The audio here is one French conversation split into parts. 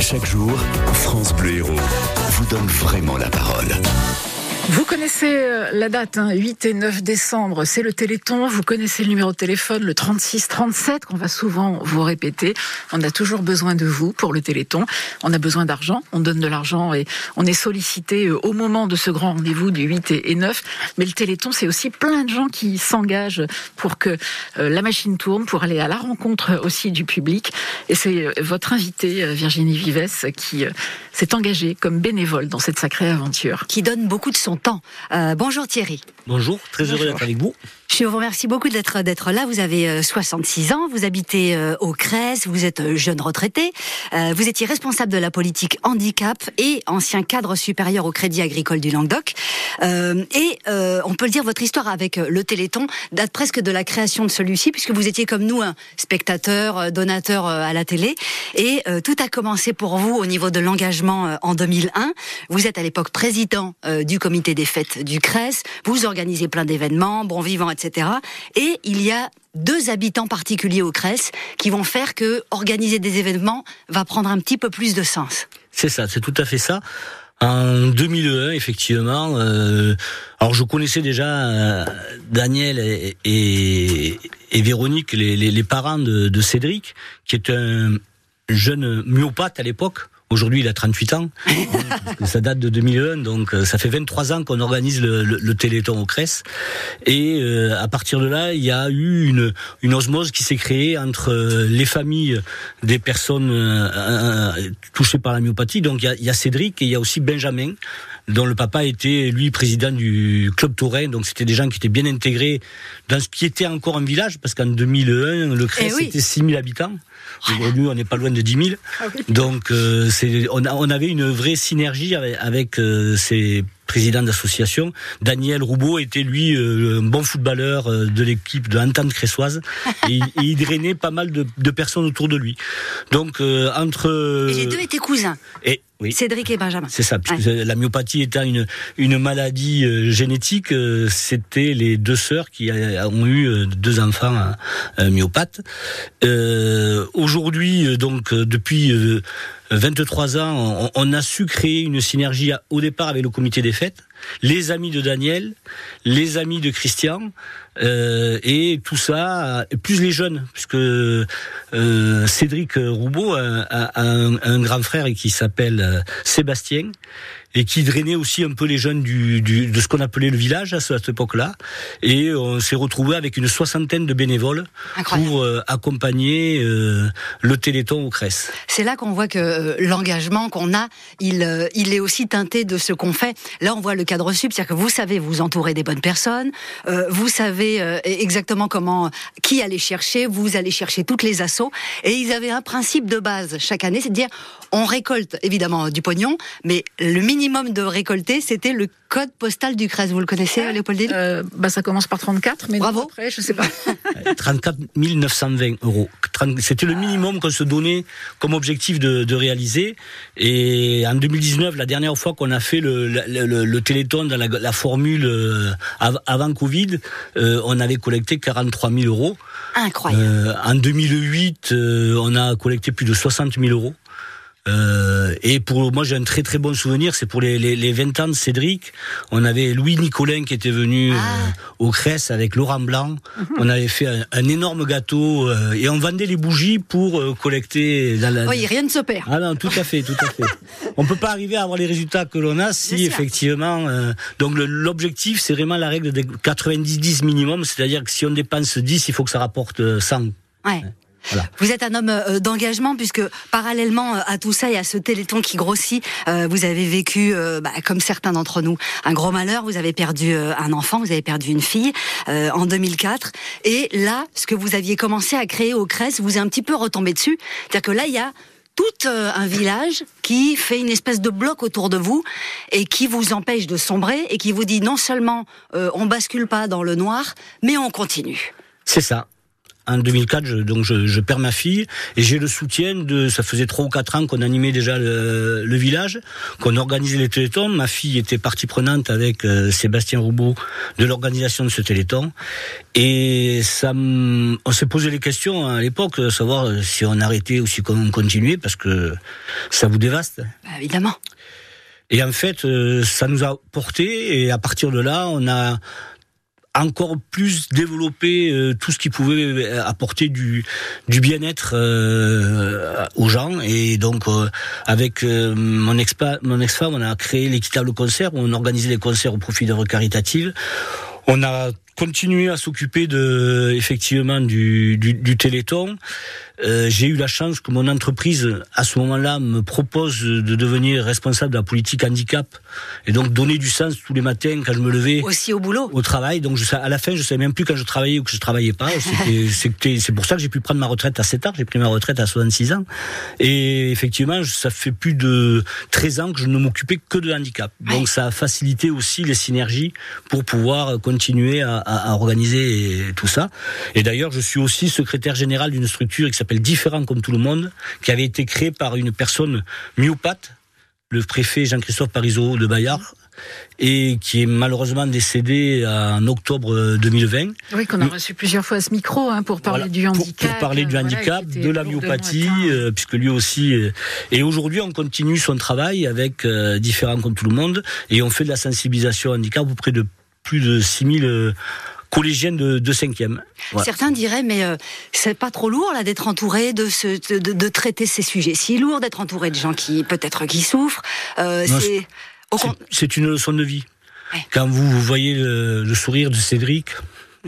Chaque jour, France Bleu Héros vous donne vraiment la parole. Vous connaissez euh, la date, hein, 8 et 9 décembre, c'est le Téléthon. Vous connaissez le numéro de téléphone, le 36-37, qu'on va souvent vous répéter. On a toujours besoin de vous pour le Téléthon. On a besoin d'argent, on donne de l'argent et on est sollicité euh, au moment de ce grand rendez-vous du 8 et 9. Mais le Téléthon, c'est aussi plein de gens qui s'engagent pour que euh, la machine tourne, pour aller à la rencontre aussi du public. Et c'est votre invité, Virginie Vives, qui s'est engagée comme bénévole dans cette sacrée aventure. Qui donne beaucoup de son temps. Euh, bonjour Thierry. Bonjour, très heureux d'être avec vous. Je vous remercie beaucoup d'être d'être là. Vous avez 66 euh, ans, vous habitez euh, au Crèze, vous êtes jeune retraité, vous étiez responsable de la politique handicap et ancien cadre supérieur au Crédit Agricole du Languedoc. et on peut le dire, votre histoire avec le Téléthon date presque de la création de celui-ci, puisque vous étiez comme nous un spectateur, donateur à la télé. Et tout a commencé pour vous au niveau de l'engagement en 2001. Vous êtes à l'époque président du comité des fêtes du CRES, vous organisez plein d'événements, bon vivant, etc. Et il y a deux habitants particuliers au CRES qui vont faire que organiser des événements va prendre un petit peu plus de sens. C'est ça, c'est tout à fait ça. En 2001, effectivement, euh, alors je connaissais déjà euh, Daniel et, Véronique, les, parents de, de, Cédric, qui est un jeune myopathe à l'époque. Aujourd'hui, il a 38 ans. ça date de 2001, donc euh, ça fait 23 ans qu'on organise le, le, Téléthon au CRES. Et euh, à partir de là, il y a eu une, une osmose qui s'est créée entre euh, les familles des personnes touchées par la myopathie. Donc il y, a, il y a Cédric et il y a aussi Benjamin, dont le papa était lui président du club Touraine, donc c'était des gens qui étaient bien intégrés dans ce qui était encore un village, parce qu'en 2001, le CRES eh était 6000 habitants. Aujourd'hui, on n'est pas loin de 10 000. Ah donc, euh, on, on, avait une vraie synergie avec, avec euh, ces président d'association. Daniel Roubaud était lui euh, un bon footballeur euh, de l'équipe de Entente Cressoise et, il drainait pas mal de, de, personnes autour de lui. Donc euh, entre et les deux étaient cousins. Et oui. Cédric et Benjamin. C'est ça, la myopathie étant une, une maladie génétique, c'était les deux sœurs qui ont eu deux enfants myopathes. Aujourd'hui, donc depuis 23 ans, on, a su créer une synergie au départ avec le comité des fêtes, les amis de Daniel, les amis de Christian, euh, et tout ça, plus les jeunes, puisque euh, Cédric Roubaud a, un, grand frère qui s'appelle euh, Sébastien, et qui drainait aussi un peu les jeunes du, du de ce qu'on appelait le village à cette époque-là. Et on s'est retrouvé avec une soixantaine de bénévoles pour euh, accompagner euh, le Téléthon au CRES. C'est là qu'on voit que euh, l'engagement qu'on a, il, il est aussi teinté de ce qu'on fait. Là, on voit le cadre sub, c'est-à-dire que vous savez vous entourer des bonnes personnes, vous savez exactement comment, qui aller chercher, vous allez chercher toutes les assauts. Et ils avaient un principe de base chaque année, c'est de dire, on récolte évidemment du pognon, mais le minimum minimum de récolter, c'était le code postal du CRES. Vous le connaissez, ah, Léopoldine euh, bah, Ça commence par 34, mais Bravo. après, je sais pas. 34 920 euros. C'était le minimum qu'on se donnait comme objectif de, réaliser. Et en 2019, la dernière fois qu'on a fait le, le, Téléthon dans la, formule euh, avant Covid, euh, on avait collecté 43 000 euros. Incroyable. en 2008, on a collecté plus de 60 000 euros. Euh, et pour moi, j'ai un très très bon souvenir. C'est pour les, les, les, 20 ans de Cédric. On avait Louis Nicolin qui était venu ah. euh, au Cresse avec Laurent Blanc. Mhm. On avait fait un, énorme gâteau euh, et on vendait les bougies pour euh, collecter. La, Oui, rien ne se perd. Ah non, tout à fait, tout à fait. on peut pas arriver à avoir les résultats que l'on a si effectivement. donc l'objectif, c'est vraiment la règle des 90-10 minimum, c'est-à-dire que si on dépense 10, il faut que ça rapporte 100. Ouais. Vous êtes un homme euh, d'engagement puisque parallèlement euh, à tout ça et à ce téléthon qui grossit, euh, vous avez vécu, bah, comme certains d'entre nous, un gros malheur. Vous avez perdu un enfant, vous avez perdu une fille en 2004. Et là, ce que vous aviez commencé à créer au CRES, vous est un petit peu retombé dessus. C'est-à-dire que là, il y a tout un village qui fait une espèce de bloc autour de vous et qui vous empêche de sombrer et qui vous dit non seulement on bascule pas dans le noir, mais on continue. C'est ça. En 2004, je, donc je, je, perds ma fille et j'ai le soutien de. Ça faisait trois ou quatre ans qu'on animait déjà le, le village, qu'on organisait les télétons. Ma fille était partie prenante avec euh, Sébastien Roubaud de l'organisation de ce téléthon et ça, on s'est posé les questions à l'époque, savoir si on arrêtait ou si on continuait parce que ça vous dévaste. Bah, évidemment. Et en fait, euh, ça nous a porté et à partir de là, on a encore plus développer euh, tout ce qui pouvait euh, apporter du, bien-être euh, aux gens. Et donc, avec mon, ex-femme, on a créé l'équitable concert, on organisait des concerts au profit d'œuvres caritatives. On a continué à s'occuper effectivement du Téléthon. Euh, j'ai eu la chance que mon entreprise, à ce moment-là, me propose de devenir responsable de la politique handicap et donc donner du sens tous les matins quand je me levais. Aussi au boulot. Au travail. Donc je, à la fin, je savais même plus quand je travaillais ou que je travaillais pas. C'est pour ça que j'ai pu prendre ma retraite assez tard. J'ai pris ma retraite à 66 ans. Et effectivement, ça fait plus de 13 ans que je ne m'occupais que de handicap. Donc ça a facilité aussi les synergies pour pouvoir continuer à, à, à organiser tout ça. Et d'ailleurs, je suis aussi secrétaire général d'une structure qui s'appelle Différent comme tout le monde, qui avait été créé par une personne myopathe, le préfet Jean-Christophe Parisot de Bayard, et qui est malheureusement décédé en octobre 2020. Oui, qu'on a reçu plusieurs fois à ce micro hein, pour parler du handicap. Pour, parler du handicap, de la myopathie, euh, puisque lui aussi. Euh, et aujourd'hui, on continue son travail avec euh, différents comme tout le monde, et on fait de la sensibilisation au handicap auprès de plus de 6000 collégienne de, de 5e. Certains diraient, mais euh, c'est pas trop lourd là d'être entouré de, ce, de, de, traiter ces sujets si lourds, d'être entouré de gens qui peut-être qui souffrent. Euh, c'est une leçon de vie. Quand vous voyez le, le, sourire de Cédric,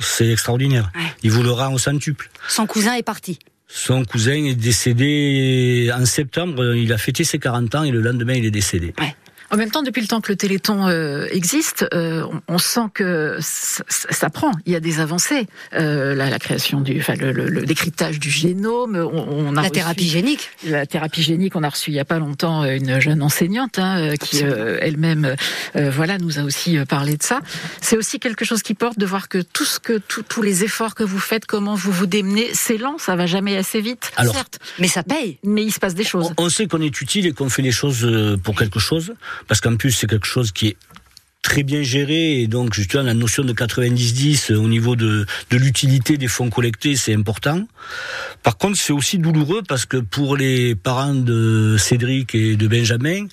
c'est extraordinaire. Il vous le rend au centuple. Son cousin est parti. Son cousin est décédé en septembre, il a fêté ses 40 ans et le lendemain il est décédé. Ouais. En même temps, depuis le temps que le Téléthon euh, existe, euh, on, on, sent que ça, ça, prend. Il y a des avancées. Euh, la, la, création du, enfin le, le, le, décryptage du génome. On, on a la reçu, thérapie génique. La thérapie génique. On a reçu il y a pas longtemps une jeune enseignante hein, qui elle-même, voilà, nous a aussi parlé de ça. C'est aussi quelque chose qui porte de voir que tout ce que tout, tous les efforts que vous faites, comment vous vous démenez, c'est lent. Ça va jamais assez vite. Alors, certes, mais ça paye. Mais il se passe des choses. On, on sait qu'on est utile et qu'on fait les choses pour quelque chose parce qu'en plus c'est quelque chose qui est très bien géré et donc justement la notion de 90-10 au niveau de, de l'utilité des fonds collectés c'est important. Par contre c'est aussi douloureux parce que pour les parents de Cédric et de Benjamin,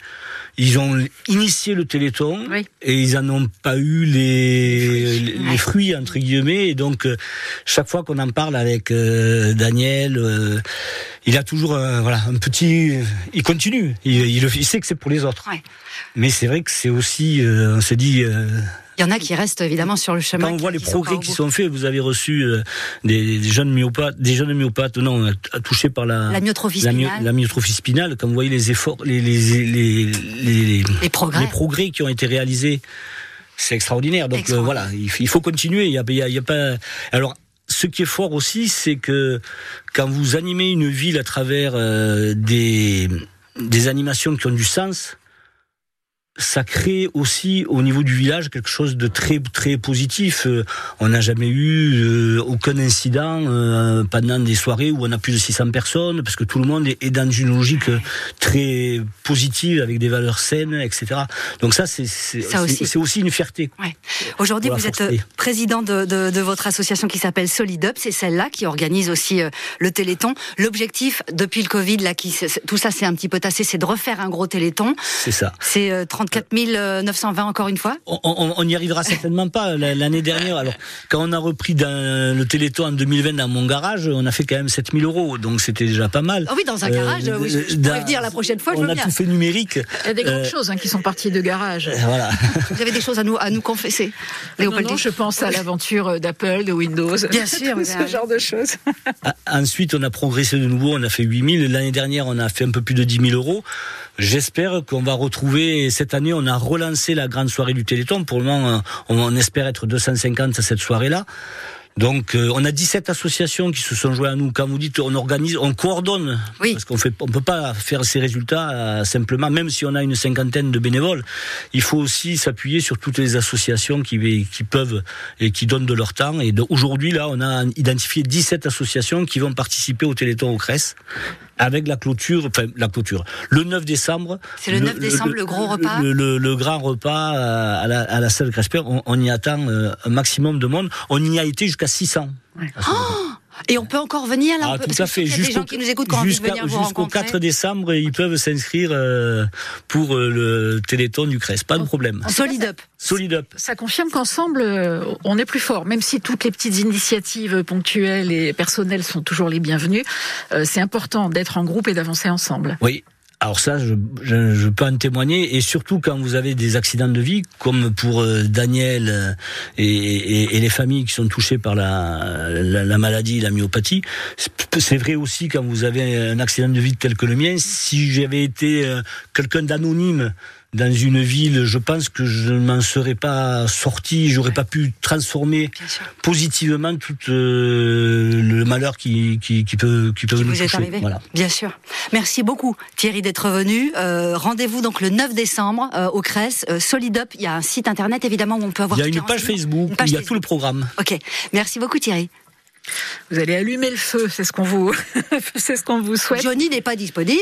ils ont initié le Téléthon oui. et ils en ont pas eu les, les, les fruits entre guillemets. Et donc euh, chaque fois qu'on en parle avec euh, Daniel euh, il a toujours un, voilà un petit il continue. Il, il, il sait que c'est pour les autres. Ouais. mais c'est vrai que c'est aussi on se dit il y en a qui restent évidemment sur le chemin. Quand on voit les progrès qui sont faits, vous avez reçu euh, des, jeunes myopathes, des jeunes myopathes, non, touchés par la, la myotrophie spinale. La, la, myotrophie spinale. Quand vous voyez les efforts, les, les, les, progrès. les progrès qui ont été réalisés, c'est extraordinaire. Donc extraordinaire. Euh, voilà, il, faut continuer. Y a, il y a pas. Alors ce qui est fort aussi, c'est que quand vous animez une ville à travers euh, des, des animations qui ont du sens, ça crée aussi au niveau du village quelque chose de très très positif. Euh, on n'a jamais eu euh, aucun incident euh, pendant des soirées où on a plus de 600 personnes parce que tout le monde est, dans une logique très positive avec des valeurs saines, etc. Donc ça c'est aussi. une fierté. Ouais. Aujourd'hui vous êtes président de, de, de, votre association qui s'appelle Solidup, c'est celle-là qui organise aussi le Téléthon. L'objectif depuis le Covid là qui tout ça c'est un petit peu tassé, c'est de refaire un gros Téléthon. C'est ça. C'est 30 34 920 encore une fois On n'y arrivera certainement pas l'année dernière. Alors, quand on a repris dans le Téléthon en 2020 dans mon garage, on a fait quand même 7000 euros, donc c'était déjà pas mal. Oh oui, dans un garage, euh, oui, je, pourrais venir la prochaine fois. on a bien. tout fait numérique. Il y a des grandes euh, choses hein, qui sont parties de garage. Voilà. Vous avez des choses à nous, à nous confesser, non, non, je pense à l'aventure d'Apple, de Windows. Bien sûr, ce genre de choses. Ensuite, on a progressé de nouveau, on a fait 8000. L'année dernière, on a fait un peu plus de 10 000 euros. J'espère qu'on va retrouver cette année. On a relancé la grande soirée du Téléthon. Pour le moment, on, on espère être 250 à cette soirée-là. Donc euh, on a 17 associations qui se sont jointes à nous. Quand vous dites on organise, on coordonne, Oui. parce qu'on fait, on peut pas faire ces résultats euh, simplement, même si on a une cinquantaine de bénévoles. Il faut aussi s'appuyer sur toutes les associations qui, qui peuvent et qui donnent de leur temps. Et aujourd'hui là, on a identifié 17 associations qui vont participer au Téléthon au CRES avec la clôture, enfin la clôture. Le 9 décembre. C'est le 9 décembre, le gros repas Le, grand repas euh, à la, à la salle Cresper. On, on y attend un maximum de monde. On y a été jusqu'à 600. Ouais. à ce moment. Et on peut encore venir là Ah, peut- tout parce à fait. Jusqu'au jusqu'au rencontrer. 4 décembre, ils peuvent s'inscrire euh, pour euh, le Téléthon du CRES. Pas de problème. Solid Up. Solid Up. Ça confirme qu'ensemble, euh, on est plus fort. Même si toutes les petites initiatives ponctuelles et personnelles sont toujours les bienvenues, euh, c'est important d'être en groupe et d'avancer ensemble. Oui. Alors ça, je, je, je peux en témoigner, et surtout quand vous avez des accidents de vie, comme pour euh, Daniel euh, et, et- et les familles qui sont touchées par la, la, la maladie, la myopathie. C'est- vrai aussi quand vous avez un accident de vie tel que le mien. Si j'avais été euh, quelqu'un d'anonyme dans une ville, je pense que je ne m'en serais pas sorti, j'aurais pas pu transformer positivement tout euh, le malheur qui, qui, qui peut, qui peut Qui nous vous est toucher. arrivé Voilà. Bien sûr. Merci beaucoup Thierry d'être venu. Euh, Rendez-vous donc le 9 décembre euh, au CRES. Euh, Solid Up, il y a un site internet évidemment où on peut avoir Il y a une page. Facebook, Une page il y a Facebook. tout le programme. Ok. Merci beaucoup Thierry. Vous allez allumer le feu, c'est ce qu'on vous, c'est ce qu'on vous souhaite. Johnny n'est pas disponible.